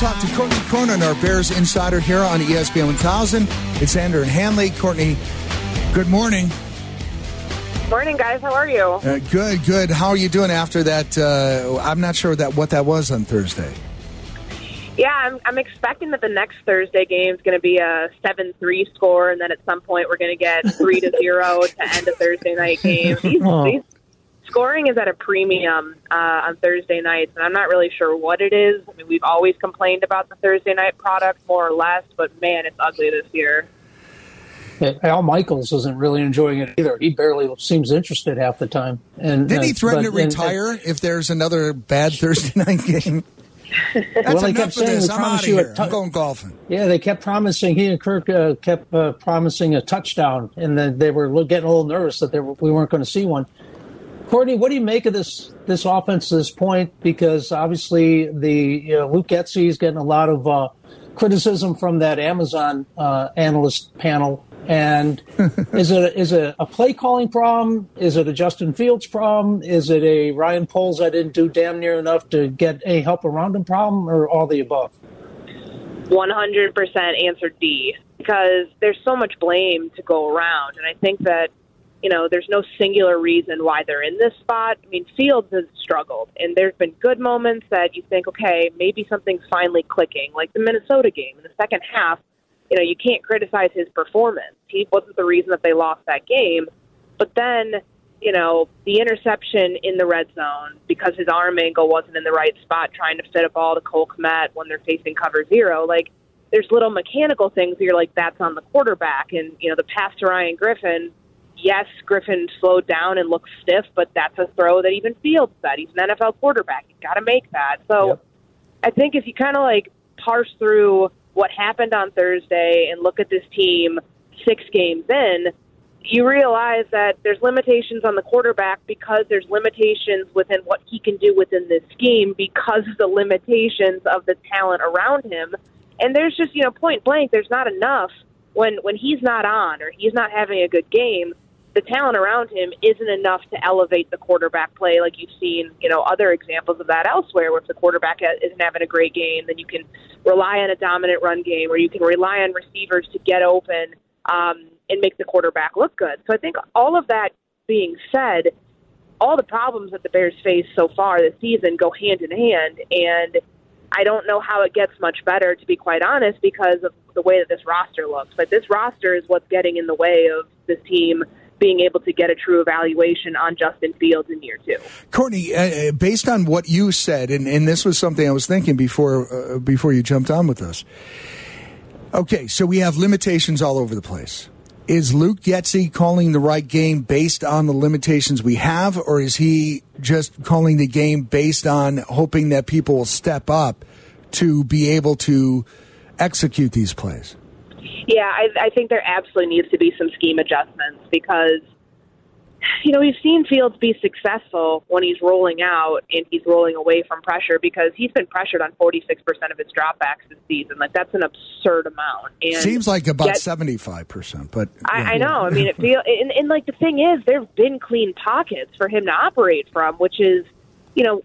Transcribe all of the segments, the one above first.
talk to Courtney Cronin, our Bears insider here on ESPN 1000. It's Xander and Hanley. Courtney, good morning. Morning, guys. How are you? Uh, good, good. How are you doing after that? Uh, I'm not sure that what that was on Thursday. Yeah, I'm, I'm expecting that the next Thursday game is going to be a seven-three score, and then at some point we're going to get three to zero to end a Thursday night game. These, Oh. these scoring is at a premium uh, on Thursday nights, and I'm not really sure what it is. I mean, we've always complained about the Thursday night product more or less, but man, it's ugly this year. Yeah, Al Michaels isn't really enjoying it either. He barely seems interested half the time. And Did he uh, threaten but- to and- retire if there's another bad Thursday night game? That's Well, they enough kept saying this. I'm out of here. tou- I'm going golfing. Yeah, they kept promising. He and Kirk uh, kept uh, promising a touchdown, and then they were getting a little nervous that they were, we weren't going to see one. Courtney, what do you make of this this offense to this point? Because obviously, the you know, Luke Getsy is getting a lot of uh, criticism from that Amazon uh, analyst panel. And is it is it a play calling problem? Is it a Justin Fields problem? Is it a Ryan Poles that didn't do damn near enough to get a help around him problem, or all the above? 100% answer D because there's so much blame to go around. And I think that, you know, there's no singular reason why they're in this spot. I mean, Fields has struggled, and there's been good moments that you think, okay, maybe something's finally clicking, like the Minnesota game in the second half. You know, you can't criticize his performance. He wasn't the reason that they lost that game. But then, you know, the interception in the red zone because his arm angle wasn't in the right spot trying to fit a ball to Cole Kmet when they're facing cover zero. Like, there's little mechanical things where you're like, that's on the quarterback. And, you know, the pass to Ryan Griffin, yes, Griffin slowed down and looked stiff, but that's a throw that even Fields said. He's an NFL quarterback. He's got to make that. So Yep. I think if you kind of like parse through what happened on Thursday and look at this team six games in, you realize that there's limitations on the quarterback because there's limitations within what he can do within this scheme because of the limitations of the talent around him. And there's just, you know, point blank, there's not enough when when he's not on or he's not having a good game. The talent around him isn't enough to elevate the quarterback play like you've seen, you know, other examples of that elsewhere. Where if the quarterback isn't having a great game, then you can rely on a dominant run game, or you can rely on receivers to get open um, and make the quarterback look good. So I think all of that being said, all the problems that the Bears face so far this season go hand in hand, and I don't know how it gets much better, to be quite honest, because of the way that this roster looks. Like this roster is what's getting in the way of this team being able to get a true evaluation on Justin Fields in year two. Courtney, uh, based on what you said, and, and this was something I was thinking before uh, before you jumped on with us. Okay, so we have limitations all over the place. Is Luke Getsy calling the right game based on the limitations we have, or is he just calling the game based on hoping that people will step up to be able to execute these plays? Yeah, I, I think there absolutely needs to be some scheme adjustments because, you know, we've seen Fields be successful when he's rolling out and he's rolling away from pressure because he's been pressured on 46% of his dropbacks this season. Like, that's an absurd amount. And Seems like about five percent, but I, I know. I mean, it feel and, and like the thing is, there've been clean pockets for him to operate from, which is, you know,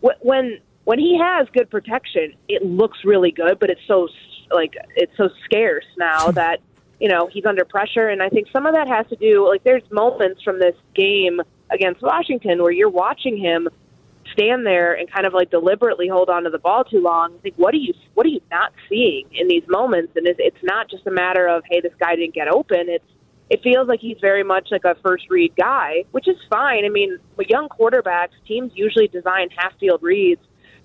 when when he has good protection, it looks really good, but it's so like it's so scarce now that you know he's under pressure, and I think some of that has to do like there's moments from this game against Washington where you're watching him stand there and kind of like deliberately hold on to the ball too long. Think, what are you what are you not seeing in these moments? And it's, it's not just a matter of hey, this guy didn't get open. It's it feels like he's very much like a first read guy, which is fine. I mean, with young quarterbacks, teams usually design half field reads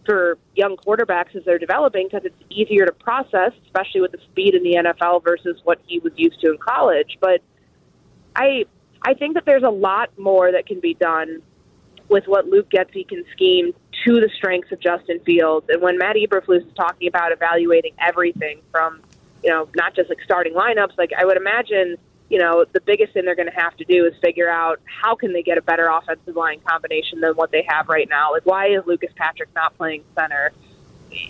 for young quarterbacks as they're developing because it's easier to process, especially with the speed in the NFL versus what he was used to in college. But I I think that there's a lot more that can be done with what Luke Getsy can scheme to the strengths of Justin Fields. And when Matt Eberflus is talking about evaluating everything from, you know, not just like starting lineups, like I would imagine, you know, the biggest thing they're going to have to do is figure out how can they get a better offensive line combination than what they have right now. Like, why is Lucas Patrick not playing center?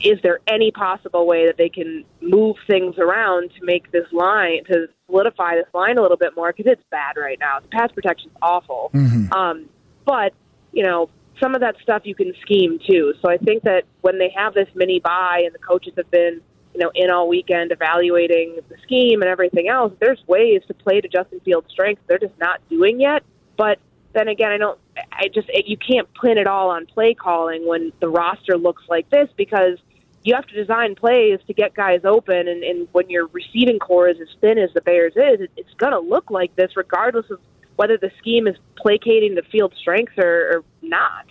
Is there any possible way that they can move things around to make this line to solidify this line a little bit more? Because it's bad right now. The pass protection's awful. Um, but you know, some of that stuff you can scheme too. So I think that when they have this mini buy and the coaches have been, you know, in all weekend evaluating the scheme and everything else, there's ways to play to Justin Fields' strengths. They're just not doing yet. But then again, I don't. I just you can't pin it all on play calling when the roster looks like this because you have to design plays to get guys open, and, and when your receiving core is as thin as the Bears is, it, it's going to look like this regardless of whether the scheme is placating the field strengths or, or not.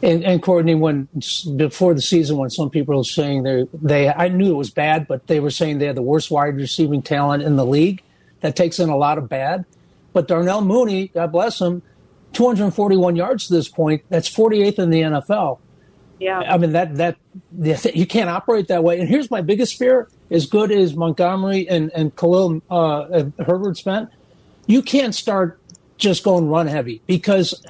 And, and Courtney, when before the season, when some people were saying they they, I knew it was bad, but they were saying they had the worst wide receiving talent in the league. That takes in a lot of bad. But Darnell Mooney, God bless him, 241 yards to this point. That's 48th in the NFL. Yeah. I mean that that you can't operate that way. And here's my biggest fear: as good as Montgomery and and Khalil uh, Herbert spent, you can't start just going run heavy because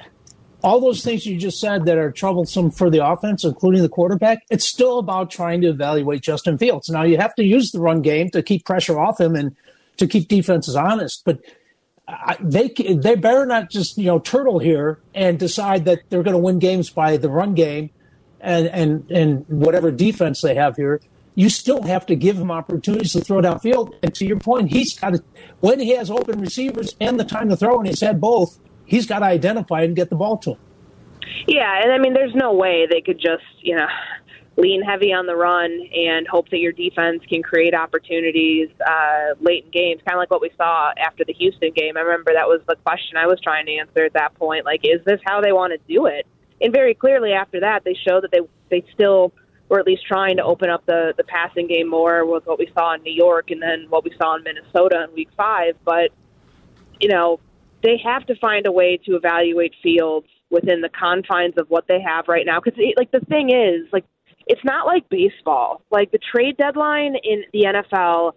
all those things you just said that are troublesome for the offense, including the quarterback, it's still about trying to evaluate Justin Fields. Now you have to use the run game to keep pressure off him and to keep defenses honest, but they they better not just you know turtle here and decide that they're going to win games by the run game and and and whatever defense they have here. You still have to give him opportunities to throw downfield. And to your point, he's got to when he has open receivers and the time to throw, and he's had both. He's got to identify and get the ball to him. Yeah, and I mean, there's no way they could just you know lean heavy on the run and hope that your defense can create opportunities uh, late in games, kind of like what we saw after the Houston game. I remember that was the question I was trying to answer at that point. Like, is this how they want to do it? And very clearly after that, they showed that they they still were at least trying to open up the the passing game more with what we saw in New York and then what we saw in Minnesota in Week Five. But you know, they have to find a way to evaluate Fields within the confines of what they have right now. Because like the thing is, like it's not like baseball. Like the trade deadline in the NFL,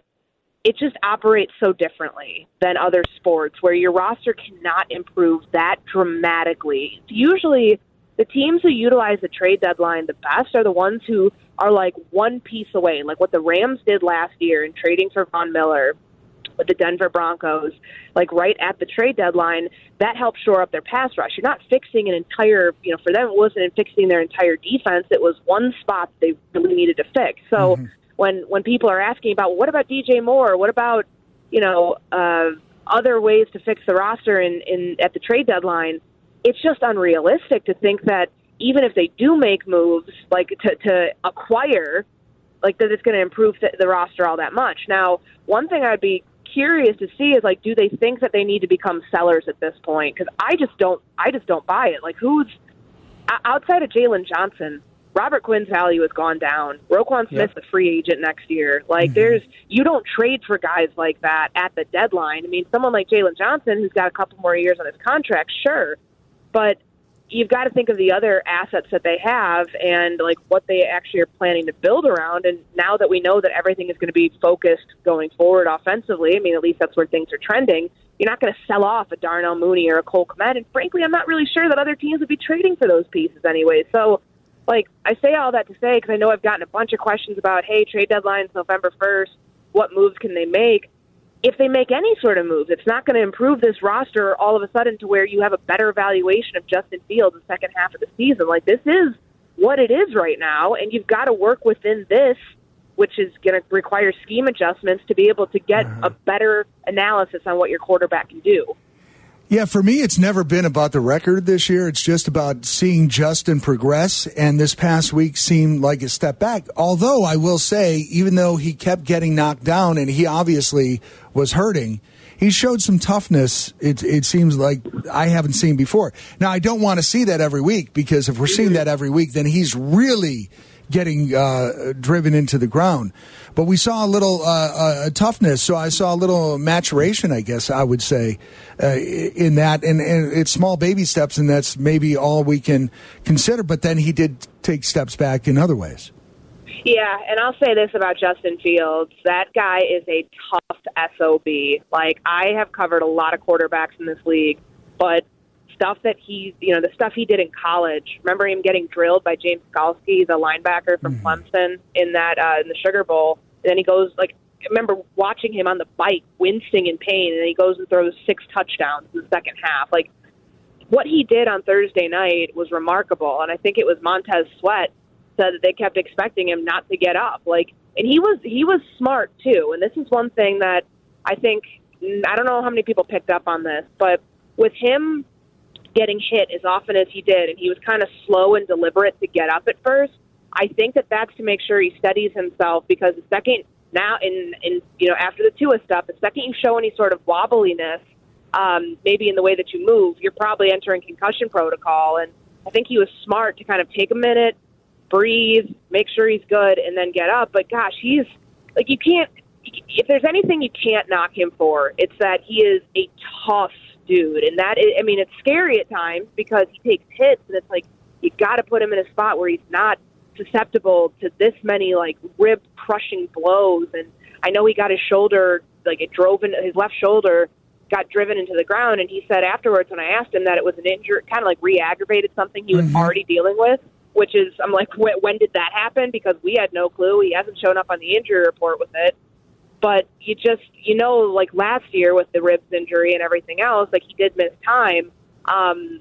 it just operates so differently than other sports where your roster cannot improve that dramatically. Usually, the teams who utilize the trade deadline the best are the ones who are like one piece away, like what the Rams did last year in trading for Von Miller with the Denver Broncos, like right at the trade deadline, that helped shore up their pass rush. You're not fixing an entire, you know, for them it wasn't fixing their entire defense. It was one spot they really needed to fix. So mm-hmm. when when people are asking about what about DJ Moore, what about you know uh, other ways to fix the roster in, in at the trade deadline, it's just unrealistic to think that even if they do make moves like to, to acquire like that it's going to improve the, the roster all that much. Now, one thing I'd be curious to see is like, do they think that they need to become sellers at this point? Because I just don't, I just don't buy it. Like, who's outside of Jaylon Johnson? Robert Quinn's value has gone down. Roquan Smith's yep. a free agent next year. Like, mm-hmm. there's you don't trade for guys like that at the deadline. I mean, someone like Jaylon Johnson, who's got a couple more years on his contract, sure, but you've got to think of the other assets that they have and like what they actually are planning to build around. And now that we know that everything is going to be focused going forward offensively, I mean, at least that's where things are trending. You're not going to sell off a Darnell Mooney or a Cole Kmet. And frankly, I'm not really sure that other teams would be trading for those pieces anyway. So, like, I say all that to say because I know I've gotten a bunch of questions about, hey, trade deadline's November 1st. What moves can they make? If they make any sort of move, it's not going to improve this roster all of a sudden to where you have a better evaluation of Justin Fields the second half of the season. Like this is what it is right now, and you've got to work within this, which is going to require scheme adjustments to be able to get uh-huh. a better analysis on what your quarterback can do. Yeah, for me, it's never been about the record this year. It's just about seeing Justin progress. And this past week seemed like a step back. Although I will say, even though he kept getting knocked down and he obviously was hurting, he showed some toughness. It, it seems like I haven't seen before. Now, I don't want to see that every week because if we're seeing that every week, then he's really getting uh, driven into the ground. But we saw a little uh, uh, toughness, so I saw a little maturation, I guess I would say, uh, in that. And, and it's small baby steps, and that's maybe all we can consider. But then he did take steps back in other ways. Yeah, and I'll say this about Justin Fields. That guy is a tough SOB. Like, I have covered a lot of quarterbacks in this league, but stuff that he, you know, the stuff he did in college. Remember him getting drilled by James Skalski, the linebacker from mm-hmm. Clemson, in that uh, in the Sugar Bowl. And then he goes like, I remember watching him on the bike, wincing in pain, and then he goes and throws six touchdowns in the second half. Like what he did on Thursday night was remarkable, and I think it was Montez Sweat said that they kept expecting him not to get up. Like, and he was he was smart too. And this is one thing that I think I don't know how many people picked up on this, but with him getting hit as often as he did, and he was kind of slow and deliberate to get up at first. I think that that's to make sure he steadies himself because the second now in in you know after the Tua stuff, the second you show any sort of wobbliness, um, maybe in the way that you move, you're probably entering concussion protocol. And I think he was smart to kind of take a minute, breathe, make sure he's good, and then get up. But gosh, he's like you can't. If there's anything you can't knock him for, it's that he is a tough dude, and that is, I mean, it's scary at times because he takes hits, and it's like you got to put him in a spot where he's not susceptible to this many like rib crushing blows. And I know he got his shoulder like it drove in his left shoulder got driven into the ground. And he said afterwards, when I asked him that it was an injury, kind of like re-aggravated something he was mm-hmm. already dealing with. Which is, I'm like, when did that happen? Because we had no clue. He hasn't shown up on the injury report with it but you just you know like last year with the ribs injury and everything else like he did miss time um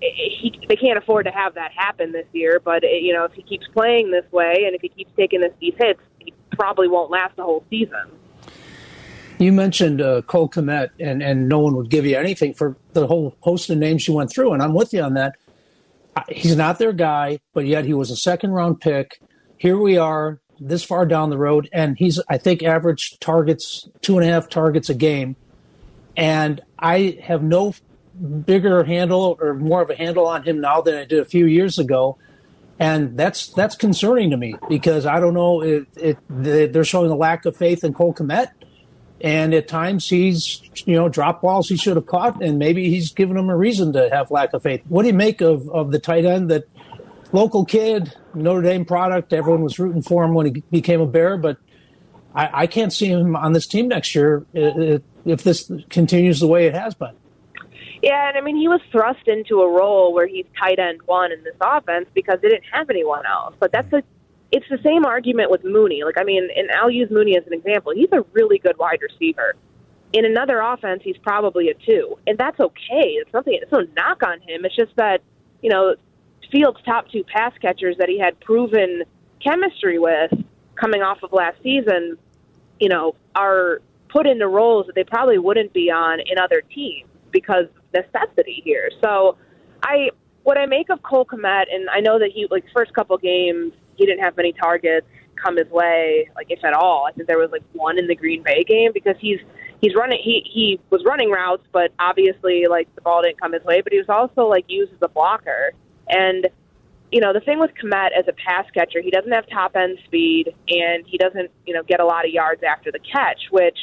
he they can't afford to have that happen this year but it, you know if he keeps playing this way and if he keeps taking this, these hits he probably won't last the whole season you mentioned uh, Cole Kmet, and, and no one would give you anything for the whole host of names you went through, and I'm with you on that. He's not their guy, but yet he was a second round pick. Here we are, this far down the road, and he's I think average targets two and a half targets a game, and I have no bigger handle or more of a handle on him now than I did a few years ago, and that's that's concerning to me because I don't know if it, they're showing a lack of faith in Cole Kmet, and at times he's you know drop balls he should have caught, and maybe he's given them a reason to have lack of faith. What do you make of of the tight end that? Local kid, Notre Dame product. Everyone was rooting for him when he became a Bear, but I, I can't see him on this team next year if this continues the way it has been. Yeah, and I mean, he was thrust into a role where he's tight end one in this offense because they didn't have anyone else. But that's a, it's the same argument with Mooney. Like, I mean, and I'll use Mooney as an example. He's a really good wide receiver. In another offense, he's probably a two, and that's okay. It's nothing. It's no knock on him. It's just that you know Fields' top two pass catchers that he had proven chemistry with coming off of last season, you know, are put into roles that they probably wouldn't be on in other teams because necessity here. So I what I make of Cole Kmet, and I know that he like first couple games he didn't have many targets come his way, like if at all. I think there was like one in the Green Bay game because he's he's running he he was running routes, but obviously like the ball didn't come his way. But he was also like used as a blocker. And you know, the thing with Kmet as a pass catcher, he doesn't have top end speed and he doesn't, you know, get a lot of yards after the catch, which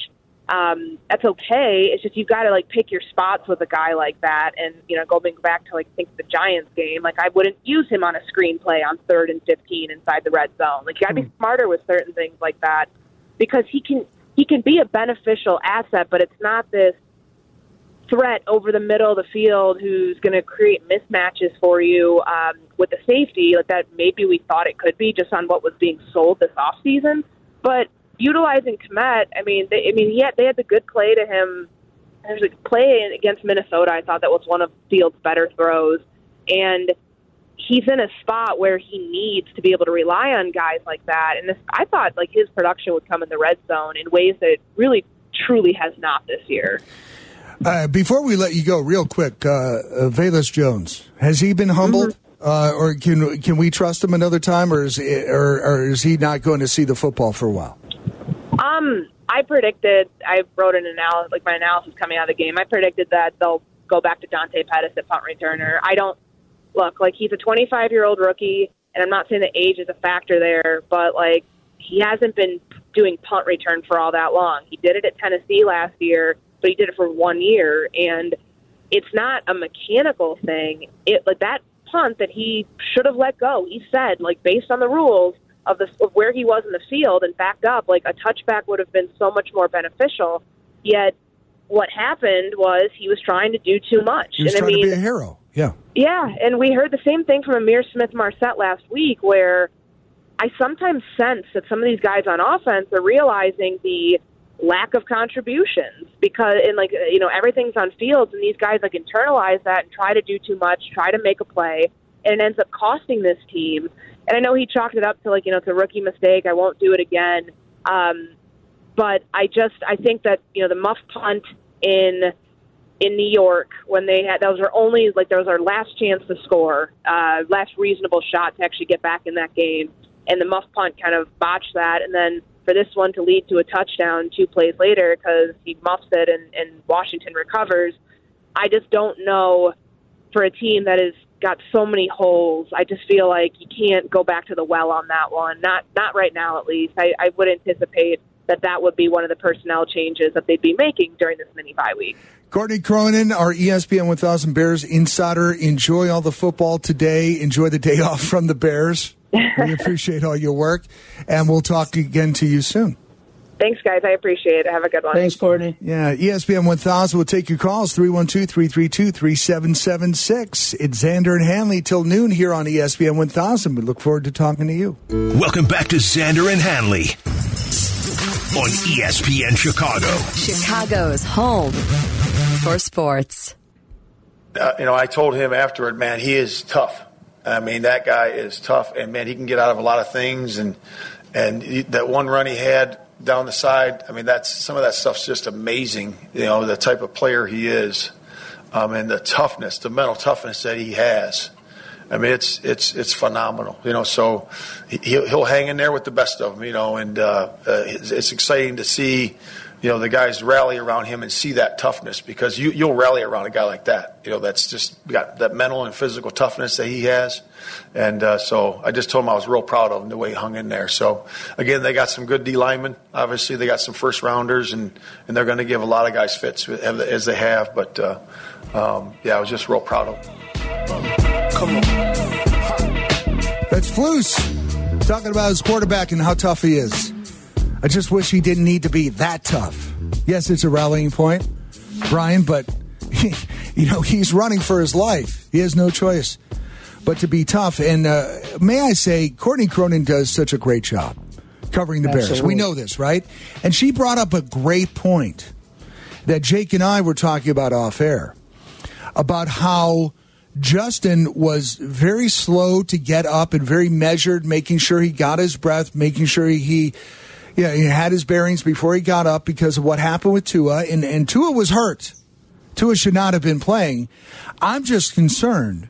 um, that's okay. It's just you've got to like pick your spots with a guy like that, and you know, going back to like think the Giants game, like I wouldn't use him on a screenplay on third and fifteen inside the red zone. Like you got to be hmm. smarter with certain things like that because he can he can be a beneficial asset, but it's not this threat over the middle of the field who's going to create mismatches for you um, with the safety like that maybe we thought it could be just on what was being sold this off season. But utilizing Kmet, I mean, they, I mean, had, they had the good play to him. There's a play against Minnesota. I thought that was one of Fields' better throws, and he's in a spot where he needs to be able to rely on guys like that. And this, I thought like his production would come in the red zone in ways that really truly has not this year. Uh, before we let you go, real quick, uh, uh, Velus Jones has he been humbled, mm-hmm. uh, or can can we trust him another time, or is or, or is he not going to see the football for a while? Um, I predicted. I wrote an analysis, like my analysis coming out of the game. I predicted that they'll go back to Dante Pettis at punt returner. I don't look like he's a 25 year old rookie, and I'm not saying that age is a factor there, but like he hasn't been doing punt return for all that long. He did it at Tennessee last year but he did it for one year, and it's not a mechanical thing. It like that punt that he should have let go. He said, like based on the rules of the of where he was in the field and backed up, like a touchback would have been so much more beneficial. Yet, what happened was he was trying to do too much. He was and trying I mean, to be a hero. Yeah. Yeah, and we heard the same thing from Ihmir Smith-Marsette last week, where I sometimes sense that some of these guys on offense are realizing the lack of contributions because and like you know everything's on fields and these guys like internalize that and try to do too much, try to make a play, and it ends up costing this team. And I know he chalked it up to like you know it's a rookie mistake. I won't do it again. Um, but I just I think that you know the muff punt in in New York when they had those were only like that was our last chance to score, uh, last reasonable shot to actually get back in that game, and the muff punt kind of botched that, and then for this one to lead to a touchdown two plays later because he muffs it and, and Washington recovers. I just don't know for a team that has got so many holes. I just feel like you can't go back to the well on that one. Not not right now, at least. I, I would anticipate that that would be one of the personnel changes that they'd be making during this mini bye week. Courtney Cronin, our ESPN 1000 Bears insider. Enjoy all the football today. Enjoy the day off from the Bears. We appreciate all your work, and we'll talk again to you soon. Thanks, guys. I appreciate it. Have a good one. Thanks, Courtney. Yeah, ESPN 1000 will take your calls 312 332 3776. It's Xander and Hanley till noon here on ESPN 1000. We look forward to talking to you. Welcome back to Xander and Hanley on ESPN Chicago. Chicago's home for sports. Uh, you know, I told him afterward, man, he is tough. I mean, that guy is tough, and man, he can get out of a lot of things. And and that one run he had down the side, I mean, that's some of that stuff's just amazing. You know, the type of player he is, um, and the toughness, the mental toughness that he has. I mean, it's it's it's phenomenal. You know, so he'll, he'll hang in there with the best of them. You know, and uh, uh, it's, it's exciting to see you know the guys rally around him and see that toughness because you you'll rally around a guy like that. You know that's just got that mental and physical toughness that he has, and uh, so I just told him I was real proud of him the way he hung in there. So again, they got some good D linemen. Obviously, they got some first rounders, and and they're going to give a lot of guys fits as they have. But uh, um, yeah, I was just real proud of him. Come on, that's Flus talking about his quarterback and how tough he is. I just wish he didn't need to be that tough. Yes, it's a rallying point, Brian, but you know he's running for his life. He has no choice but to be tough. And uh, may I say, Courtney Cronin does such a great job covering the Absolutely. Bears. We know this, right? And she brought up a great point that Jake and I were talking about off air about how Justin was very slow to get up and very measured, making sure he got his breath, making sure he yeah, he had his bearings before he got up because of what happened with Tua, and, and Tua was hurt. Tua should not have been playing. I'm just concerned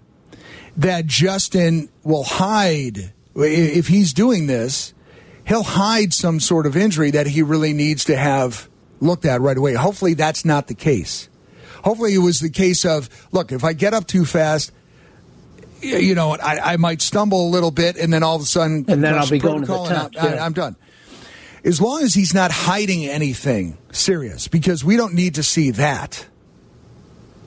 that Justin will hide, if he's doing this, he'll hide some sort of injury that he really needs to have looked at right away. Hopefully, that's not the case. Hopefully, it was the case of look, if I get up too fast, you know, I, I might stumble a little bit, and then all of a sudden, and then I'll be going to the tent. Yeah. I'm done as long as he's not hiding anything serious, because we don't need to see that.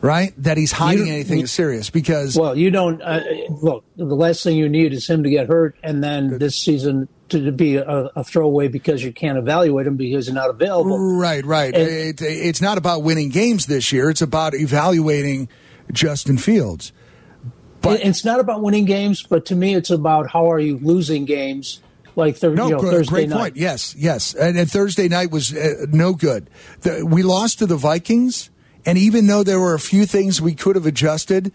Right? That he's hiding you, anything you, serious because. Well, you don't. Uh, look, the last thing you need is him to get hurt and then this season to be a, a, throwaway because you can't evaluate him because he's not available. Right, right. It, it's not about winning games this year. It's about evaluating Justin Fields. But it's not about winning games, but to me, it's about how are you losing games like thir- no, you know, Thursday great night. point. Yes, yes. And, and Thursday night was uh, no good. The, we lost to the Vikings, and even though there were a few things we could have adjusted,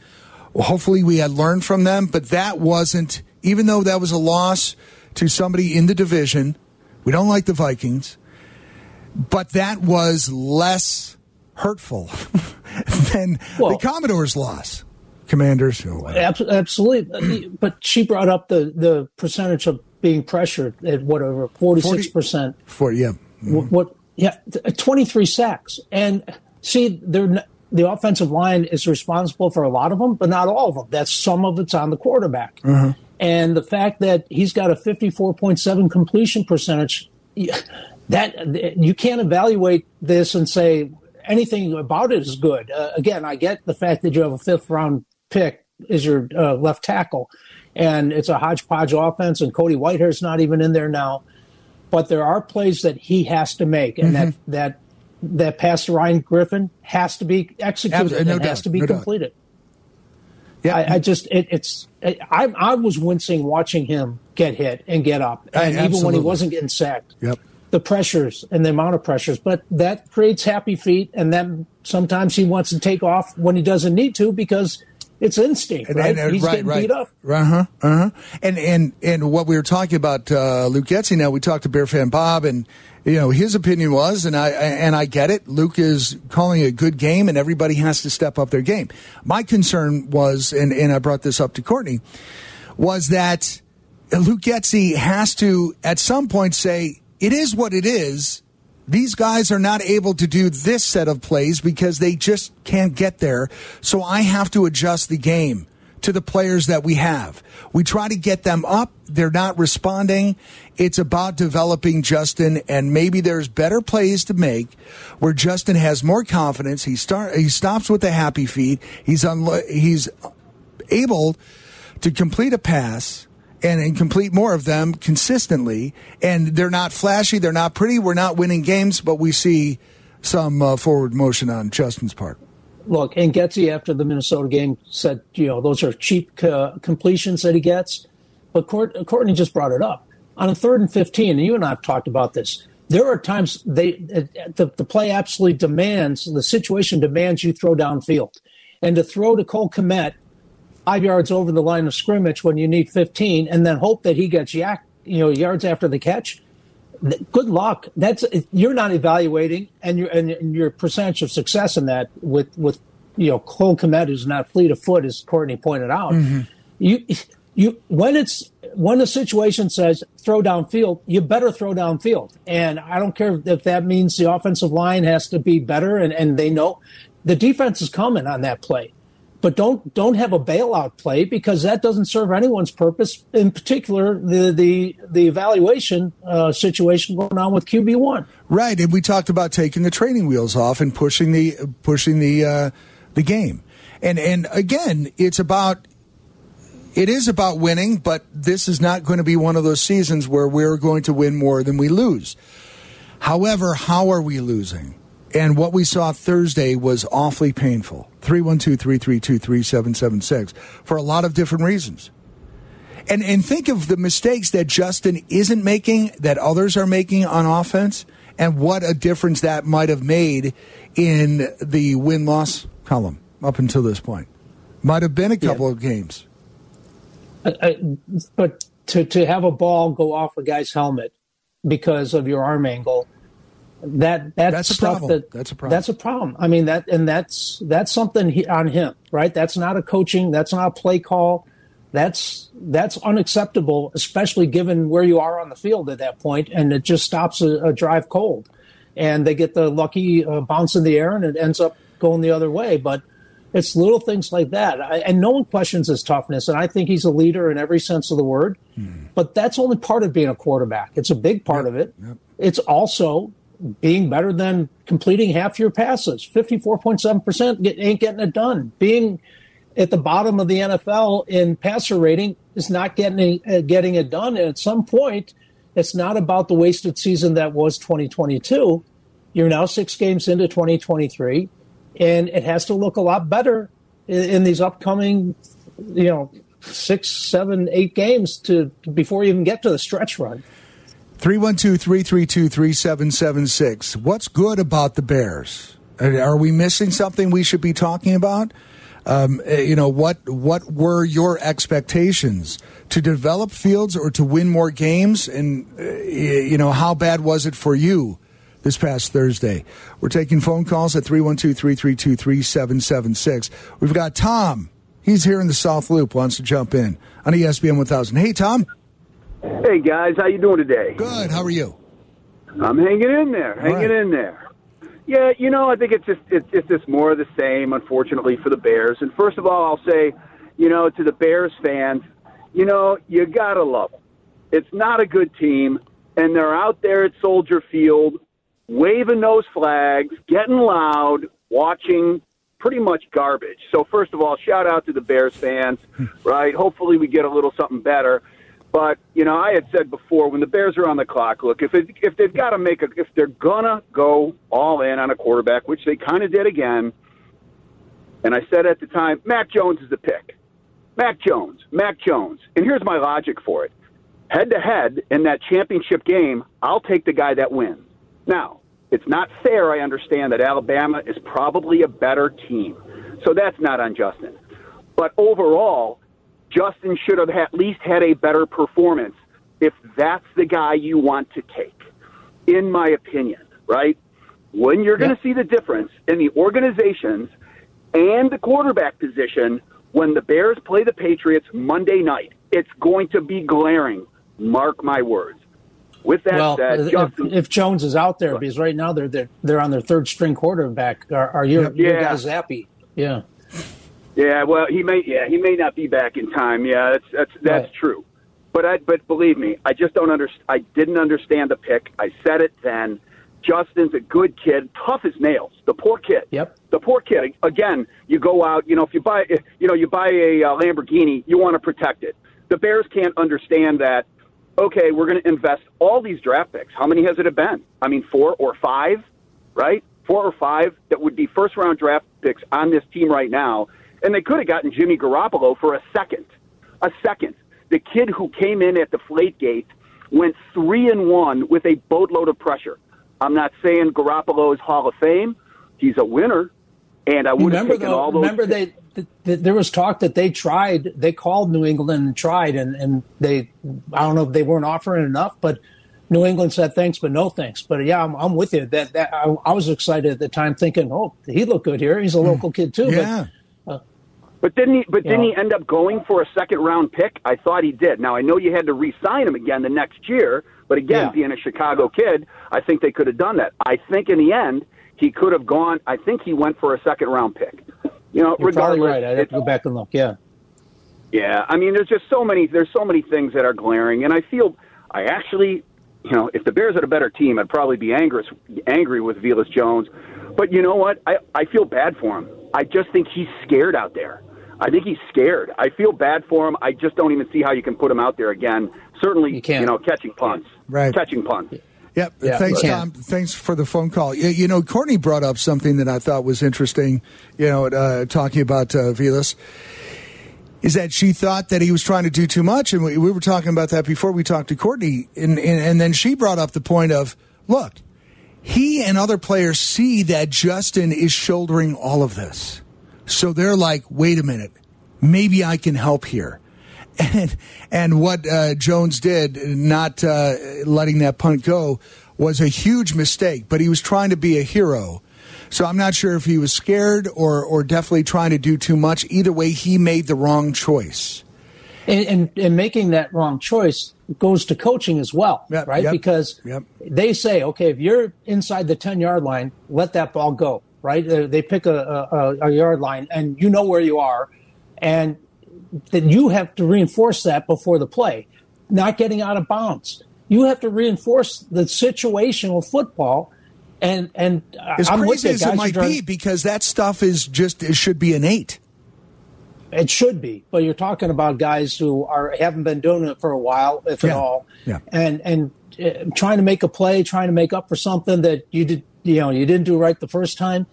well, hopefully we had learned from them. But that wasn't. Even though that was a loss to somebody in the division, we don't like the Vikings, but that was less hurtful than well, the Commodores' loss. Commanders. Absolutely. But she brought up the, the percentage of being pressured at whatever forty six percent. Forty, yeah. Mm-hmm. What, Yeah, twenty three sacks, and see, they're the offensive line is responsible for a lot of them, but not all of them. That's some of it's on the quarterback, uh-huh. and the fact that he's got a fifty four point seven completion percentage. That you can't evaluate this and say anything about it is good. Uh, again, I get the fact that you have a fifth round pick is your uh, left tackle, and it's a hodgepodge offense, and Cody Whitehair's not even in there now. But there are plays that he has to make, and mm-hmm. that that that pass to Ryan Griffin has to be executed Absolutely, no and doubt, has to be no completed. Doubt. Yeah, I, I just it, it's it, I I was wincing watching him get hit and get up, and I, even when he wasn't getting sacked. Yep. the pressures and the amount of pressures, but that creates happy feet, and then sometimes he wants to take off when he doesn't need to because it's instinct, right? And- and- He's right, getting right. beat up. Uh huh. Uh huh. And and and what we were talking about, uh, Luke Getsy. Now we talked to Bear fan Bob, and you know his opinion was, and I and I get it. Luke is calling a good game, and everybody has to step up their game. My concern was, and and I brought this up to Courtney, was that Luke Getsy has to at some point say it is what it is. These guys are not able to do this set of plays because they just can't get there. So I have to adjust the game to the players that we have. We try to get them up. They're not responding. It's about developing Justin and maybe there's better plays to make where Justin has more confidence. He start, he stops with the happy feet. He's unlo- he's able to complete a pass and, and complete more of them consistently. And they're not flashy, they're not pretty. We're not winning games, but we see some uh, forward motion on Justin's part. Look, and Getsy after the Minnesota game said, you know, those are cheap uh, completions that he gets. But Court, Courtney just brought it up on a third and fifteen, and you and I have talked about this. There are times they the, the play absolutely demands the situation demands you throw downfield, and to throw to Cole Kmet five yards over the line of scrimmage when you need 15 and then hope that he gets yak, you know, yards after the catch. Good luck. That's you're not evaluating and your and, your percentage of success in that with with you know Cole Kmet who's not fleet of foot as Courtney pointed out. Mm-hmm. You you when it's when the situation says throw downfield, you better throw downfield. And I don't care if that means the offensive line has to be better and, and they know the defense is coming on that play but don't don't have a bailout play because that doesn't serve anyone's purpose. In particular, the the the evaluation uh, situation going on with QB one. Right, and we talked about taking the training wheels off and pushing the pushing the uh, the game. And and again, it's about it is about winning, but this is not going to be one of those seasons where we're going to win more than we lose. However, how are we losing? And what we saw Thursday was awfully painful. 312 332 3776 for a lot of different reasons. And and think of the mistakes that Justin isn't making that others are making on offense and what a difference that might have made in the win loss column up until this point. Might have been a couple of games. I, I, but to to have a ball go off a guy's helmet because of your arm angle, that that's, stuff problem. that That's a problem. That's a problem. I mean that and that's that's something he, on him, right? That's not a coaching. That's not a play call. That's that's unacceptable, especially given where you are on the field at that point, and it just stops a, a drive cold, and they get the lucky uh, bounce in the air, and it ends up going the other way. But it's little things like that, I, and no one questions his toughness, and I think he's a leader in every sense of the word. But that's only part of being a quarterback. It's a big part of it. It's also being better than completing half your passes. Fifty-four point seven percent ain't getting it done. Being at the bottom of the NFL in passer rating is not getting uh, getting it done. And at some point, it's not about the wasted season that was 2022. You're now six games into 2023, and it has to look a lot better in, in these upcoming, you know, six, seven, eight games to before you even get to the stretch run. 312 332 3776. What's good about the Bears? Are we missing something we should be talking about? Um, eh, you know, what, what were your expectations to develop fields or to win more games? And, uh, you know, how bad was it for you this past Thursday? We're taking phone calls at 312 332 3776. We've got Tom. He's here in the South Loop, wants to jump in on ESPN 1000. Hey, Tom. Hey guys, how you doing today? Good. How are you? I'm hanging in there, hanging right. in there. Yeah, you know, I think it's just it's, it's just more of the same, unfortunately, for the Bears. And first of all, I'll say, you know, to the Bears fans, you know, you gotta love them. It's not a good team, and they're out there at Soldier Field, waving those flags, getting loud, watching pretty much garbage. So first of all, shout out to the Bears fans, hmm. right? Hopefully, we get a little something better. But you know, I had said before when the Bears are on the clock, look if it, if they've got to make a if they're gonna go all in on a quarterback, which they kind of did again, and I said at the time, Mac Jones is the pick. Mac Jones, Mac Jones, and here's my logic for it. head to head in that championship game, I'll take the guy that wins. Now, it's not fair, I understand, that Alabama is probably a better team. So that's not on Justin. But overall, Justin should have at least had a better performance if that's the guy you want to take, in my opinion, right? When you're going to see the difference in the organizations and the quarterback position when the Bears play the Patriots Monday night, it's going to be glaring. Mark my words. With that well, said, if, Justin, if Jones is out there, because right now they're they're, they're on their third string quarterback, are, are your, your Yeah. guys happy? Yeah. Yeah, well, he may. Yeah, he may not be back in time. Yeah, that's that's that's Right. true. But I, but believe me, I just don't understand. I didn't understand the pick. I said it then. Justin's a good kid, tough as nails. The poor kid. Yep. The poor kid. Again, you go out. You know, if you buy, if, you know, you buy a uh, Lamborghini, you want to protect it. The Bears can't understand that. Okay, we're going to invest all these draft picks. How many has it been? I mean, four or five, right? Four or five that would be first round draft picks on this team right now. And they could have gotten Jimmy Garoppolo for a second. A second. The kid who came in at the flate gate went three and one with a boatload of pressure. I'm not saying Garoppolo is Hall of Fame. He's a winner. And I would have Remember taken though, all those. remember they th- th- there was talk that they tried, they called New England and tried, and and they I don't know if they weren't offering enough, but New England said thanks, but no thanks. But yeah, I'm, I'm with you. That that I, I was excited at the time, thinking, oh, he looked good here. He's a hmm. local kid too. Yeah. But didn't he? But didn't he end up going for a second round pick? I thought he did. Now I know you had to re-sign him again the next year, but again, Yeah. being a Chicago kid, I think they could have done that. I think in the end he could have gone. I think he went for a second round pick. You know, You're regardless, right. I'd have to go back and look. Yeah. yeah, I mean, there's just so many. There's so many things that are glaring, and I feel I actually, you know, if the Bears had a better team, I'd probably be angry angry with Velus Jones. But you know what? I I feel bad for him. I just think he's scared out there. I think he's scared. I feel bad for him. I just don't even see how you can put him out there again. Certainly, You can't. you know, catching punts, Right. Catching punts. Yep. Yeah, Thanks, you Tom. Thanks for the phone call. You, you know, Courtney brought up something that I thought was interesting. You know, uh, talking about uh, Velus, is that she thought that he was trying to do too much, and we, we were talking about that before we talked to Courtney, and, and and then she brought up the point of, look, he and other players see that Justin is shouldering all of this, so they're like, wait a minute, maybe I can help here. And and what uh, Jones did, not uh, letting that punt go, was a huge mistake. But he was trying to be a hero. So I'm not sure if he was scared or or definitely trying to do too much. Either way, he made the wrong choice. and, and, and making that wrong choice goes to coaching as well, Yep, right? yep, because yep. they say, okay, if you're inside the 10 yard line, let that ball go, right? Uh, They pick a, a, a yard line and you know where you are. And then you have to reinforce that before the play, not getting out of bounds. You have to reinforce the situational football. And, and As I'm with crazy as guys it might trying- be, because that stuff is just it should be innate. It should be, but you're talking about guys who are haven't been doing it for a while, if Yeah. at all, Yeah. and and uh, trying to make a play, trying to make up for something that you did, you know, you didn't do right the first time.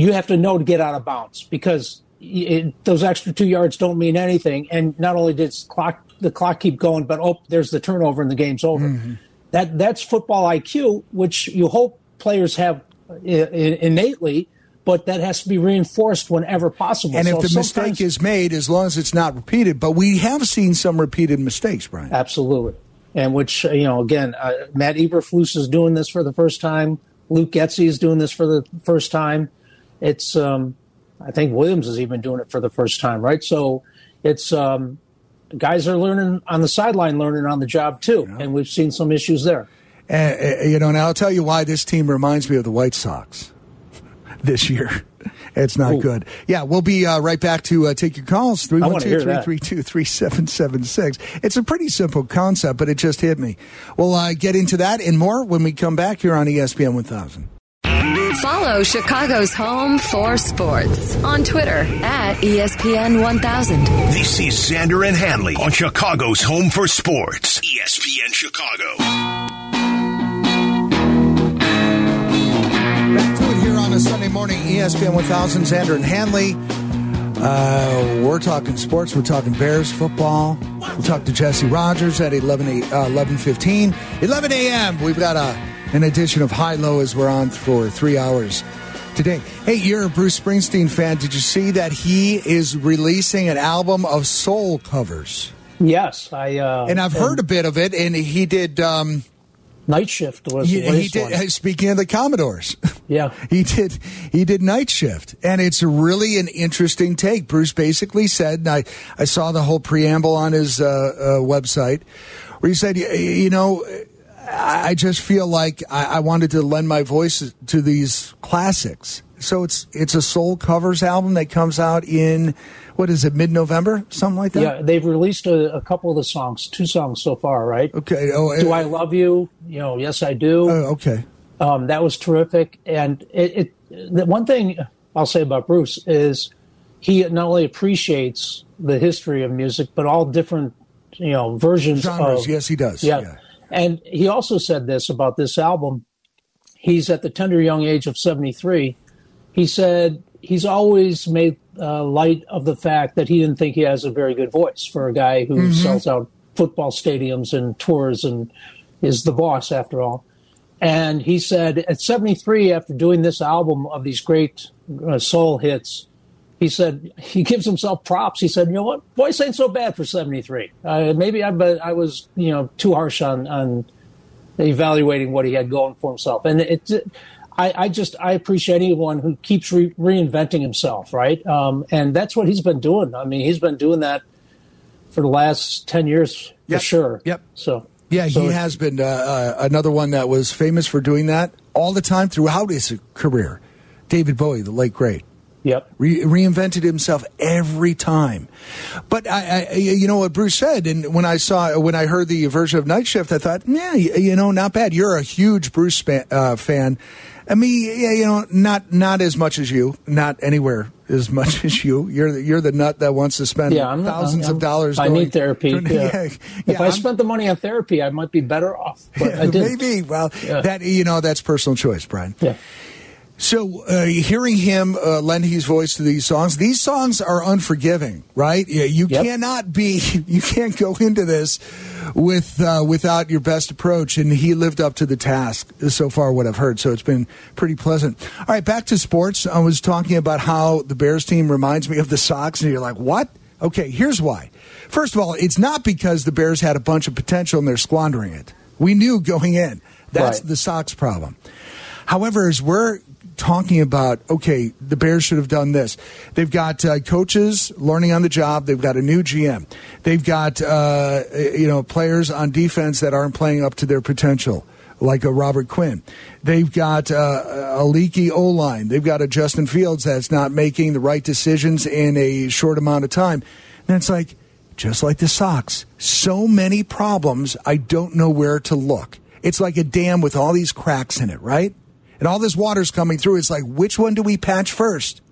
You have to know to get out of bounds because it, those extra two yards don't mean anything. And not only did clock the clock keep going, but oh, there's the turnover and the game's over. Mm-hmm. That that's football IQ, which you hope players have innately. But that has to be reinforced whenever possible. And So if the mistake is made, as long as it's not repeated, but we have seen some repeated mistakes, Brian. Absolutely. And which, uh, you know, again, uh, Matt Eberflus is doing this for the first time. Luke Getsy is doing this for the first time. It's, um, I think Williams is even doing it for the first time, right? So it's, um, guys are learning on the sideline, learning on the job too. And we've seen some issues there. And, uh, you know, and I'll tell you why this team reminds me of the White Sox this year. It's not Ooh. good. Yeah, we'll be uh, right back to uh, take your calls. wanna hear that. 312-332-3776. It's a pretty simple concept, but it just hit me. We'll uh, get into that and more when we come back here on ESPN 1000. Follow Chicago's home for sports on Twitter at ESPN 1000. This is Xander and Hanley on Chicago's Home for Sports, ESPN Chicago. Back to it here on a Sunday morning, ESPN 1000, Xander and Hanley. Uh, we're talking sports. We're talking Bears football. We'll talk to Jesse Rogers at 11, uh, 11.15. 11 a.m. We've got a, an edition of High Low as we're on for three hours today. Hey, you're a Bruce Springsteen fan. Did you see that he is releasing an album of soul covers? Yes, I. Uh, And I've heard a bit of it, and he did. Um, Night Shift was he, he did. one. Speaking of the Commodores, Yeah. he did. He did Night Shift, and it's really an interesting take. Bruce basically said, and I I saw the whole preamble on his uh, uh, website, where he said, "Y- you know. I just feel like I, I wanted to lend my voice to these classics. So it's it's a soul covers album that comes out in what is it mid November something like that. Yeah, they've released a, a couple of the songs, two songs so far, right? Okay. Oh, Do uh, I love you? You know, yes, I do. oh, okay. Um, that was terrific. And it, it the one thing I'll say about Bruce is he not only appreciates the history of music, but all different you know versions Genres. of Yes, he does. yeah. yeah. And he also said this about this album. He's at the tender young age of 73. He said he's always made uh, light of the fact that he didn't think he has a very good voice for a guy who Mm-hmm. sells out football stadiums and tours and is the boss after all. And he said at 73, after doing this album of these great uh, soul hits, he said he gives himself props. He said, "You know what, voice ain't so bad for '73. Uh, maybe I, but I was, you know, too harsh on on evaluating what he had going for himself." And it, I, I just I appreciate anyone who keeps re- reinventing himself, right? Um, and that's what he's been doing. I mean, he's been doing that for the last ten years Yep. for sure. Yep. So Yeah, so he has been uh, uh, another one that was famous for doing that all the time throughout his career. David Bowie, the late great. Yep. Re- reinvented himself every time. But I, I, you know what Bruce said, and when I saw, when I heard the version of Night Shift, I thought, yeah, you, you know, not bad. You're a huge Bruce span, uh, fan. I mean, yeah, you know, not not as much as you, not anywhere as much as you. You're the, you're the nut that wants to spend Yeah, I'm 1000s I'm- of dollars. I going- need therapy. doing- yeah. yeah, if I spent the money on therapy, I might be better off. But I didn't. Maybe. Well, that you know, that's personal choice, Brian. Yeah. So, uh, hearing him uh, lend his voice to these songs, these songs are unforgiving, right? Yeah, you Yep. cannot be, you can't go into this with uh, without your best approach, and he lived up to the task so far. What I've heard, so it's been pretty pleasant. All right, back to sports. I was talking about how the Bears team reminds me of the Sox, and you're like, what? Okay, here's why. First of all, it's not because the Bears had a bunch of potential and they're squandering it. We knew going in. That's Right. the Sox problem. However, as we're talking about, okay, the Bears should have done this. They've got uh, coaches learning on the job. They've got a new GM. They've got uh, you know players on defense that aren't playing up to their potential, like a Robert Quinn. They've got uh, a leaky O line. They've got a Justin Fields that's not making the right decisions in a short amount of time. And it's like, just like the Sox, so many problems. I don't know where to look. It's like a dam with all these cracks in it, right? And all this water's coming through. It's like, which one do we patch first?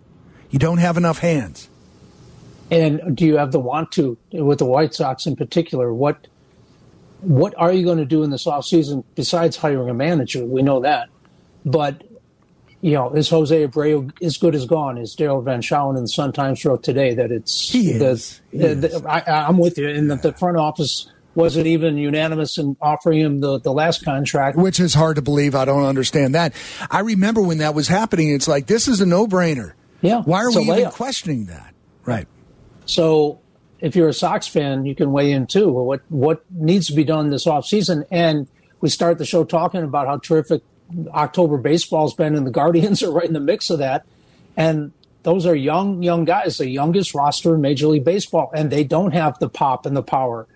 You don't have enough hands. And do you have the want to with the White Sox in particular? What what are you going to do in this offseason besides hiring a manager? We know that. But you know, is Jose Abreu as good as gone? Is Daryl Van Schouwen in the Sun Times wrote today that it's He the- is. He the- is. the- I, I'm with you, and that the front office wasn't even unanimous in offering him the, the last contract. Which is hard to believe. I don't understand that. I remember when that was happening. It's like, this is a no brainer. Yeah, Why are we even layup. questioning that? Right. So if you're a Sox fan, you can weigh in too. What what needs to be done this offseason? And we start the show talking about how terrific October baseball's been, and the Guardians are right in the mix of that. And those are young, young guys, the youngest roster in Major League Baseball, and they don't have the pop and the power,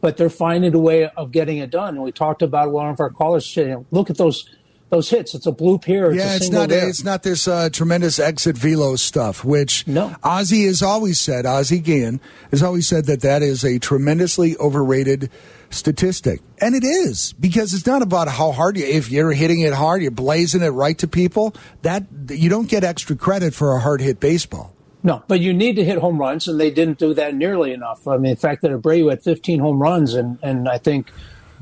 but they're finding a way of getting it done. And we talked about one of our callers saying, "Look at those." Those hits. It's a blue pier. It's yeah, it's not there. it's not this uh, tremendous exit velo stuff, which No. Ozzy has always said. Ozzy Guillen has always said that that is a tremendously overrated statistic, and it is because it's not about how hard you. If you're hitting it hard, you're blazing it right to people. That you don't get extra credit for a hard hit baseball. No, but you need to hit home runs, and they didn't do that nearly enough. I mean, the fact that Abreu had 15 home runs, and, and I think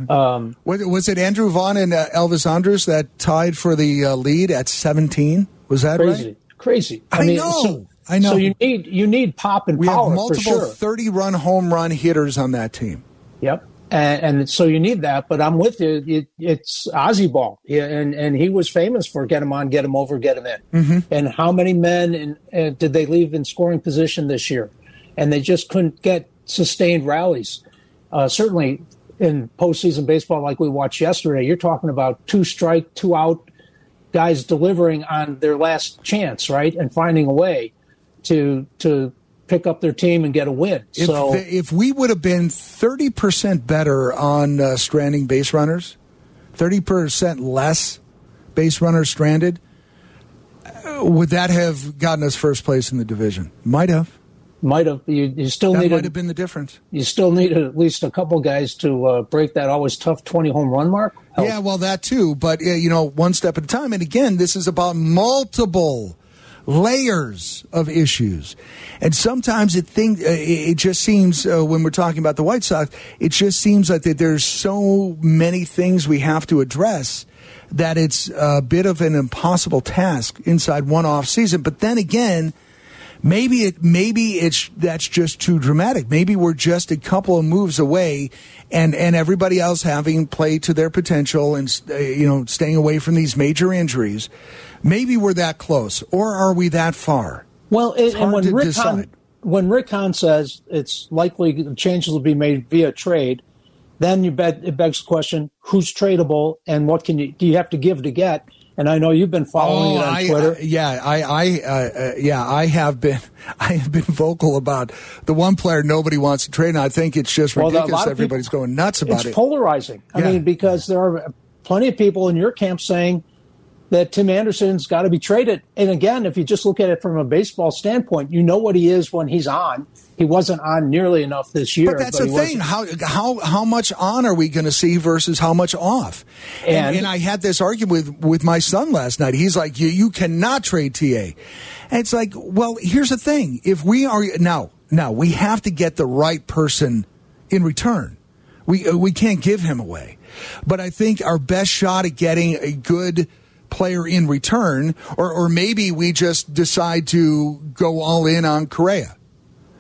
um, Was, was it Andrew Vaughn and uh, Elvis Andrus that tied for the uh, lead at 17? Was that crazy, right? crazy. I mean, know. So, I know. So you need you need pop and we power have multiple sure. 30 run home run hitters on that team. Yep. And, and so you need that, but I'm with you. It, it's Ozzy ball, yeah, and and he was famous for get him on, get him over, get him in. Mm-hmm. And how many men in, uh, did they leave in scoring position this year? And they just couldn't get sustained rallies. Uh, certainly in postseason baseball, like we watched yesterday, you're talking about two strike, two out guys delivering on their last chance, right, and finding a way to to pick up their team and get a win. If, so the, if we would have been 30% better on uh, stranding base runners, 30% less base runners stranded, uh, would that have gotten us first place in the division? Might have. might have you, you still That needed might have been the difference. you still need at least a couple guys to uh, break that always tough 20 home run mark. Help. Yeah, well, that too. But, you know, one step at a time. And again, this is about multiple layers of issues. And sometimes it think uh, it just seems uh, when we're talking about the White Sox, it just seems like that there's so many things we have to address that it's a bit of an impossible task inside one off season. But then again, maybe it maybe it's that's just too dramatic. Maybe we're just a couple of moves away, and and everybody else having played to their potential and uh, you know staying away from these major injuries. Maybe we're that close, or are we that far? Well, it, and when Rick. Hahn, when Rick Hahn says it's likely changes will be made via trade, then you bet it begs the question: Who's tradable, and what can you do? You have to give to get. And I know you've been following it on Oh, I, Twitter. uh, yeah, I, I, uh, uh, yeah, I have been, I have been vocal about the one player nobody wants to trade. And I think it's just Well, ridiculous. Everybody's people- going nuts about it's it. It's polarizing. I Yeah. mean, because there are plenty of people in your camp saying that Tim Anderson's got to be traded. And again, if you just look at it from a baseball standpoint, you know what he is when he's on. He wasn't on nearly enough this year. But that's he the thing. wasn't- How how how much on are we going to see versus how much off? And, And- and I had this argument with with my son last night. He's like, "You you cannot trade TA," and it's like, well, here's the thing: if we are now now we have to get the right person in return. We we can't give him away, but I think our best shot at getting a good player in return, or or maybe we just decide to go all in on Correa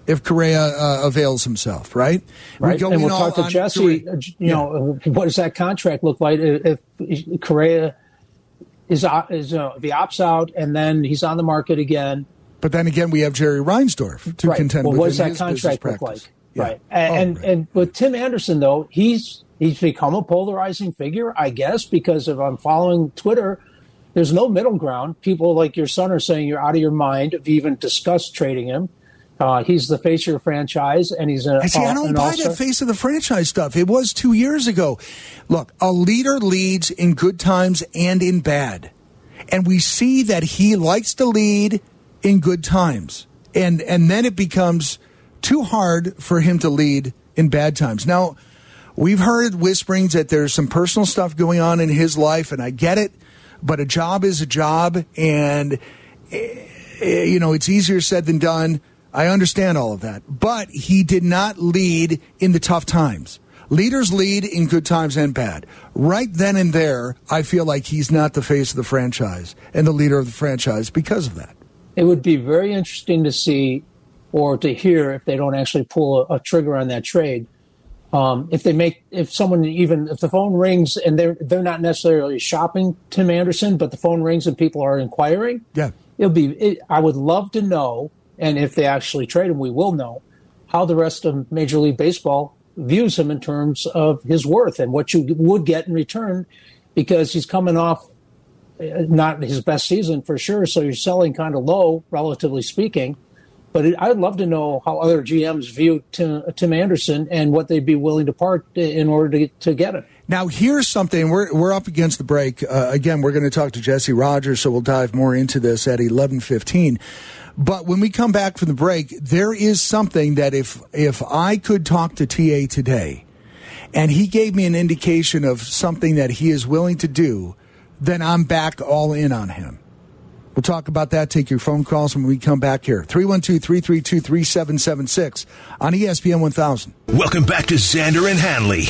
if Correa uh, avails himself, right? We Right, go and we'll talk to Jesse. Correa. uh, You know, what does that contract look like if, Correa is uh, is uh, if he opts out and then he's on the market again? But then again, we have Jerry Reinsdorf to right. contend well, with. what does that contract look practice. like? Yeah. Right, and Oh, and, and with Tim Anderson though, he's he's become a polarizing figure, I guess, because if I'm following Twitter. There's no middle ground. People like your son are saying you're out of your mind if you even discuss trading him. Uh, he's the face of your franchise, and he's a. And see, I uh, don't buy all-star. that face of the franchise stuff. It was two years ago. Look, a leader leads in good times and in bad. And we see that he likes to lead in good times. And and then it becomes too hard for him to lead in bad times. Now, we've heard whisperings that there's some personal stuff going on in his life, and I get it, but a job is a job, and eh, you know, it's easier said than done. I understand all of that. But he did not lead in the tough times. Leaders lead in good times and bad. Right then and there, I feel like he's not the face of the franchise and the leader of the franchise because of that. it would be very interesting to see or to hear if they don't actually pull a trigger on that trade. Um, if they make, if someone even, if the phone rings and they're they're not necessarily shopping Tim Anderson, but the phone rings and people are inquiring, Yeah. it'll be. It, I would love to know, and if they actually trade him, we will know how the rest of Major League Baseball views him in terms of his worth and what you would get in return, because he's coming off uh, not his best season for sure. So you're selling kind of low, relatively speaking. But it, I'd love to know how other GMs view Tim, Tim Anderson and what they'd be willing to part in order to, to get him. Now, here's something. We're, we're up against the break. Uh, again, we're going to talk to Jesse Rogers, so we'll dive more into this at 11:15. But when we come back from the break, there is something that if if I could talk to TA today, and he gave me an indication of something that he is willing to do, then I'm back all in on him. We'll talk about that. Take your phone calls when we come back here. 312 332 3776 on ESPN 1000. Welcome back to Xander and Hanley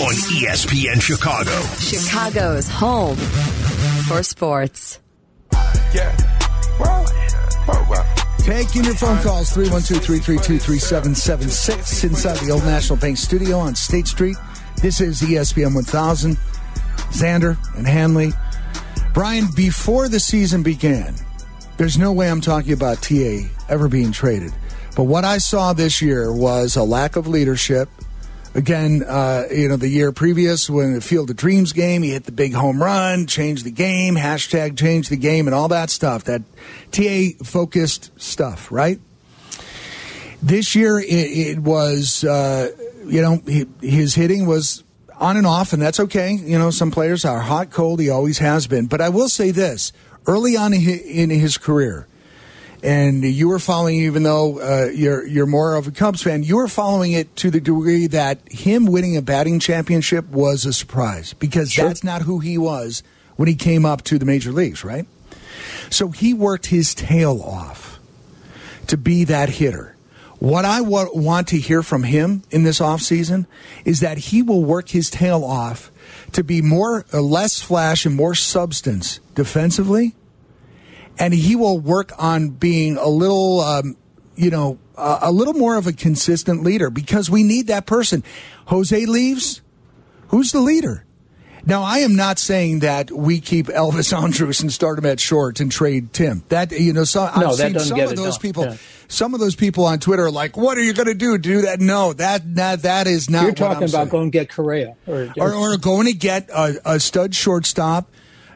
on ESPN Chicago. Chicago's home for sports. Yeah. Well, Taking your phone calls 312 332 3776 inside the Old National Bank studio on State Street. This is ESPN 1000. Xander and Hanley. Brian, before the season began, there's no way I'm talking about TA ever being traded. But what I saw this year was a lack of leadership. Again, uh, you know, the year previous when the Field of Dreams game, he hit the big home run, changed the game, hashtag changed the game, and all that stuff. That TA focused stuff, right? This year, it, it was, uh, you know, he, his hitting was on and off, and that's okay. You know, some players are hot, cold. He always has been. But I will say this early on in his career, and you were following, even though uh, you're you're more of a Cubs fan, you were following it to the degree that him winning a batting championship was a surprise because sure. that's not who he was when he came up to the major leagues, right? So he worked his tail off to be that hitter. What I want to hear from him in this offseason is that he will work his tail off to be more uh, less flash and more substance defensively and he will work on being a little, um, you know, a little more of a consistent leader because we need that person. Jose leaves. Who's the leader? Now, I am not saying that we keep Elvis Andrus and start him at short and trade Tim. That you know, so no, I've seen some of those people. Yeah. Some of those people on Twitter are like, "What are you going to do? Do that?" No, that that that is not. You're talking about saying. going to get Correa, or, or, or going to get a, a stud shortstop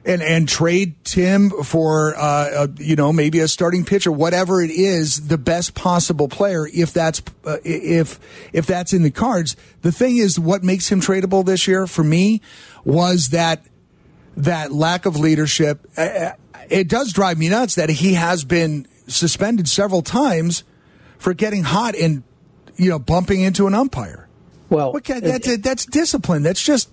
and and trade Tim for uh, a, you know maybe a starting pitcher, whatever it is, the best possible player if that's uh, if if that's in the cards. The thing is, what makes him tradable this year for me was that that lack of leadership. Uh, uh it does drive me nuts that he has been suspended several times for getting hot and you know bumping into an umpire. Well, that's, that's discipline. That's just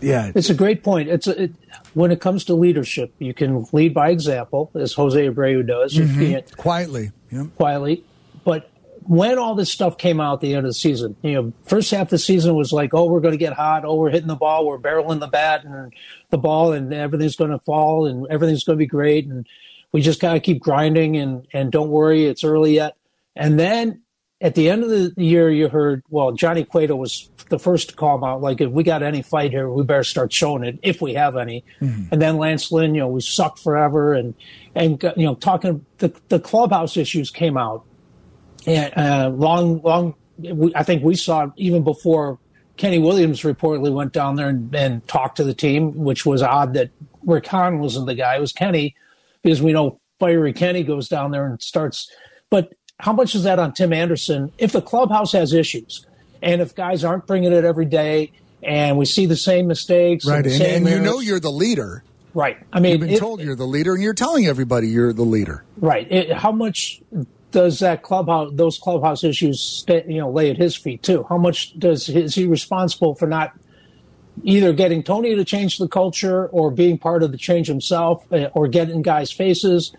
yeah. It's a great point. It's a, it, when it comes to leadership, you can lead by example, as Jose Abreu does, mm-hmm. quietly, yeah. quietly. But when all this stuff came out at the end of the season, you know, first half of the season was like, oh, we're going to get hot, oh, we're hitting the ball, we're barreling the bat and the ball, and everything's going to fall, and everything's going to be great, and we just got to keep grinding, and and don't worry, it's early yet. And then at the end of the year, you heard, well, Johnny Cueto was the first to call him out. Like, if we got any fight here, we better start showing it if we have any. Mm-hmm. And then Lance Lynn, you know, we sucked forever. And, and, you know, talking, the, the clubhouse issues came out. And, uh, long, long, we, I think we saw even before Kenny Williams reportedly went down there and, and talked to the team, which was odd that Rick Hahn wasn't the guy. It was Kenny because we know fiery Kenny goes down there and starts. But how much is that on Tim Anderson if the clubhouse has issues? And if guys aren't bringing it every day and we see the same mistakes, right? And, and, and you know you're the leader, right? I mean, you've been it, told you're the leader, and you're telling everybody you're the leader, right? It, how much does that clubhouse, those clubhouse issues, stay, you know, lay at his feet too? How much does is he responsible for not either getting Tony to change the culture or being part of the change himself, uh, or getting guys' faces?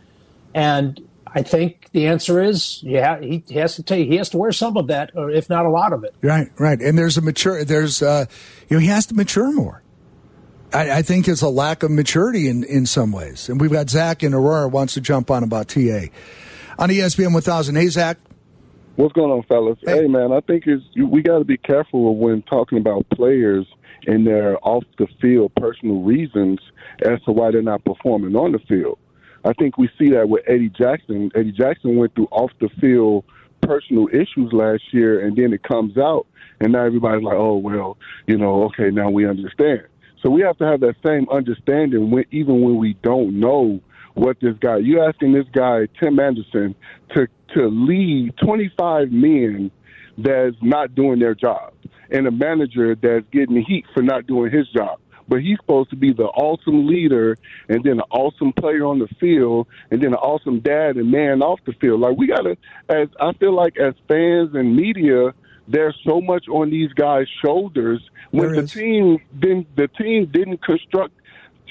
And I think the answer is yeah. He, has to take he has to wear some of that, or if not a lot of it. Right, right. And there's a mature. There's uh, you know he has to mature more. I, I think it's a lack of maturity in in some ways. And we've got Zach in Aurora wants to jump on about TA on ESPN 1000. Hey Zach. What's going on, fellas? Hey, hey man, I think it's we got to be careful when talking about players and their off the field personal reasons as to why they're not performing on the field. I think we see that with Eddie Jackson. Eddie Jackson went through off the field personal issues last year, and then it comes out, and now everybody's like, oh, well, you know, okay, now we understand. So we have to have that same understanding when, even when we don't know what this guy. You asking this guy Tim Anderson to to lead 25 men that's not doing their job, and a manager that's getting heat for not doing his job but he's supposed to be the awesome leader and then an awesome player on the field and then an awesome dad and man off the field. Like we gotta as I feel like as fans and media, there's so much on these guys' shoulders when the team didn't the team didn't construct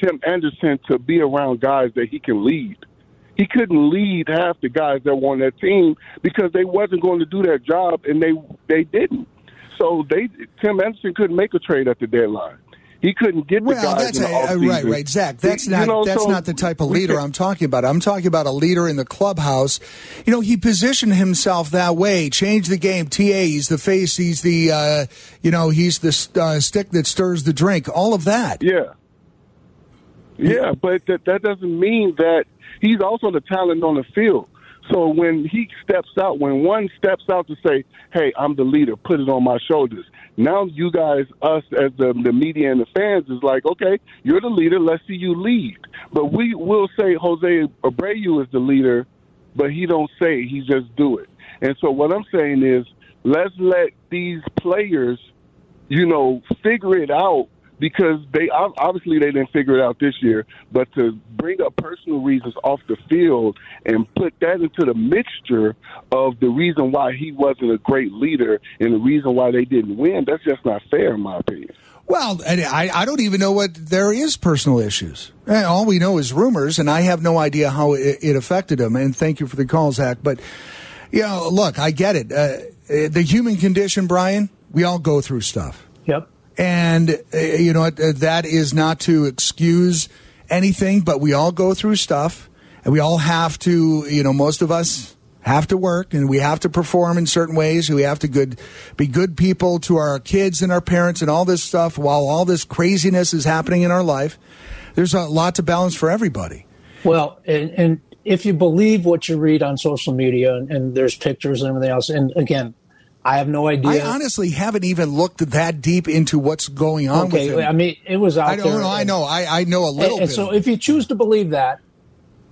Tim Anderson to be around guys that he can lead. He couldn't lead half the guys that were on that team because they wasn't going to do their job and they they didn't. So they Tim Anderson couldn't make a trade at the deadline. He couldn't get the Well, guys that's in the a, uh, offseason. right, right, Zach. That's You not know, that's so not the type of leader I'm talking about. I'm talking about a leader in the clubhouse. You know, he positioned himself that way, changed the game. Ta, he's the face. He's the uh, you know, he's the uh, stick that stirs the drink. All of that. Yeah. Yeah, but that, that doesn't mean that he's also the talent on the field. So when he steps out, when one steps out to say, "Hey, I'm the leader. Put it on my shoulders." Now you guys, us as the the media and the fans, is like, "Okay, you're the leader. Let's see you lead." But we will say Jose Abreu is the leader, but he don't say. He just do it. And so what I'm saying is, let's let these players you know, figure it out because they obviously they didn't figure it out this year. But to bring up personal reasons off the field and put that into the mixture of the reason why he wasn't a great leader and the reason why they didn't win, that's just not fair in my opinion. Well, I, I don't even know what there is personal issues. All we know is rumors, and I have no idea how it, it affected him. And thank you for the call, Zach. But you know, look, I get it. Uh, the human condition, Brian. We all go through stuff. Yep. And, uh, you know, uh, that is not to excuse anything, but we all go through stuff. And we all have to, you know, most of us have to work and we have to perform in certain ways. We have to good, be good people to our kids and our parents and all this stuff while all this craziness is happening in our life. There's a lot to balance for everybody. Well, and, and if you believe what you read on social media, and, and there's pictures and everything else, and again, I have no idea. I honestly haven't even looked that deep into what's going on with okay. I mean, it was out I don't there. know. I know. I, I know a little and, so if you choose to believe that,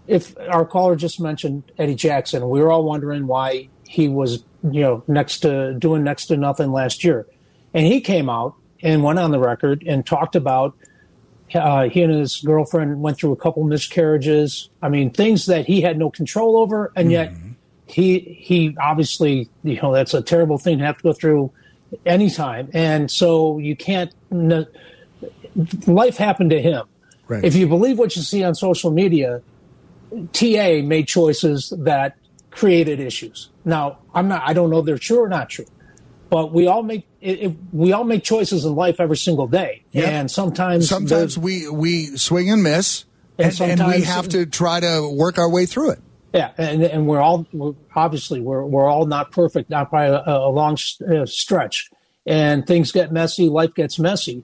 if our caller just mentioned Eddie Jackson, we were all wondering why he was, you know, next to doing next to nothing last year, and he came out and went on the record and talked about uh, he and his girlfriend went through a couple miscarriages. I mean, things that he had no control over, and yet he he obviously, you know, that's a terrible thing to have to go through anytime, and so you can't. Life happened to him. Right. If you believe what you see on social media, TA made choices that created issues. Now, I'm not. I don't know if they're true or not true, but we all make it, it, we all make choices in life every single day, Yep. and sometimes sometimes we we swing and miss, And and, and we have to try to work our way through it. Yeah, and and we're all we're, obviously we're we're all not perfect, not by a, a long uh, stretch, and things get messy, life gets messy.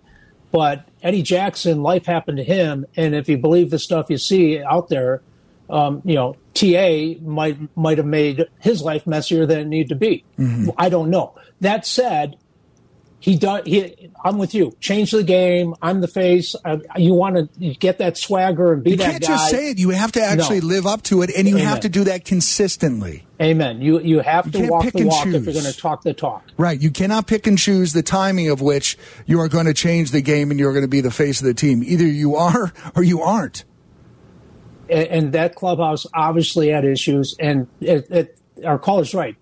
But Eddie Jackson, life happened to him, and if you believe the stuff you see out there, um, you know, TA might might have made his life messier than it needed to be. I don't know. That said, he does. He, I'm with you. Change the game. I'm the face. I, you want to get that swagger and be You that guy. You can't just say it. You have to actually No. live up to it, and you have to do that consistently. Amen. You you have You to walk the walk if you're going to talk the talk. Right. You cannot pick and choose the timing of which you are going to change the game and you're going to be the face of the team. Either you are or you aren't. And, and that clubhouse obviously had issues. And it, it, our caller's right.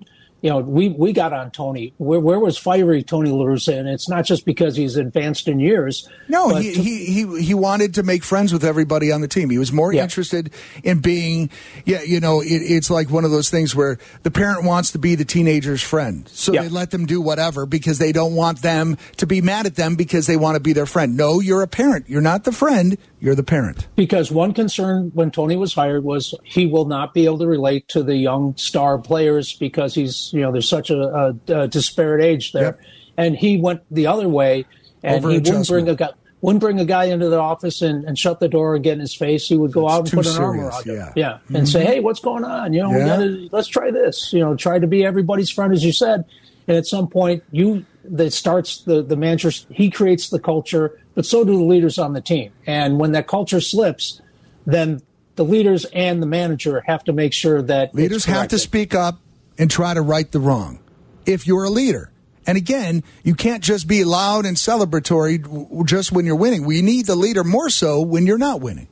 You know, we, we got on Tony. Where, where was fiery Tony La Russa? And it's not just because he's advanced in years. No, he, he he he wanted to make friends with everybody on the team. He was more Yeah. interested in being, yeah, you know, it, it's like one of those things where the parent wants to be the teenager's friend, so Yeah. they let them do whatever because they don't want them to be mad at them because they want to be their friend. No, you're a parent. You're not the friend. You're the parent. because one concern when Tony was hired was he will not be able to relate to the young star players because he's you know there's such a, a, a disparate age there, Yep. and he went the other way and he wouldn't bring a guy wouldn't bring a guy into the office and, and shut the door and get in his face. He would go out and put an arm serious, around him, yeah. yeah, and say, mm-hmm. hey, what's going on? You know, Yeah. gotta let's try this. You know, try to be everybody's friend as you said, and at some point you that starts the the manager he creates the culture, but so do the leaders on the team. And when that culture slips, then the leaders and the manager have to make sure that Leaders have to speak up and try to right the wrong if you're a leader. And again, you can't just be loud and celebratory just when you're winning. We need the leader more so when you're not winning.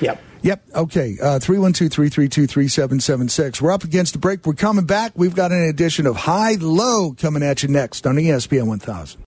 Yep. Yep. Okay. Uh, 312 332 3776. We're up against the break. We're coming back. We've got an edition of High Low coming at you next on ESPN 1000.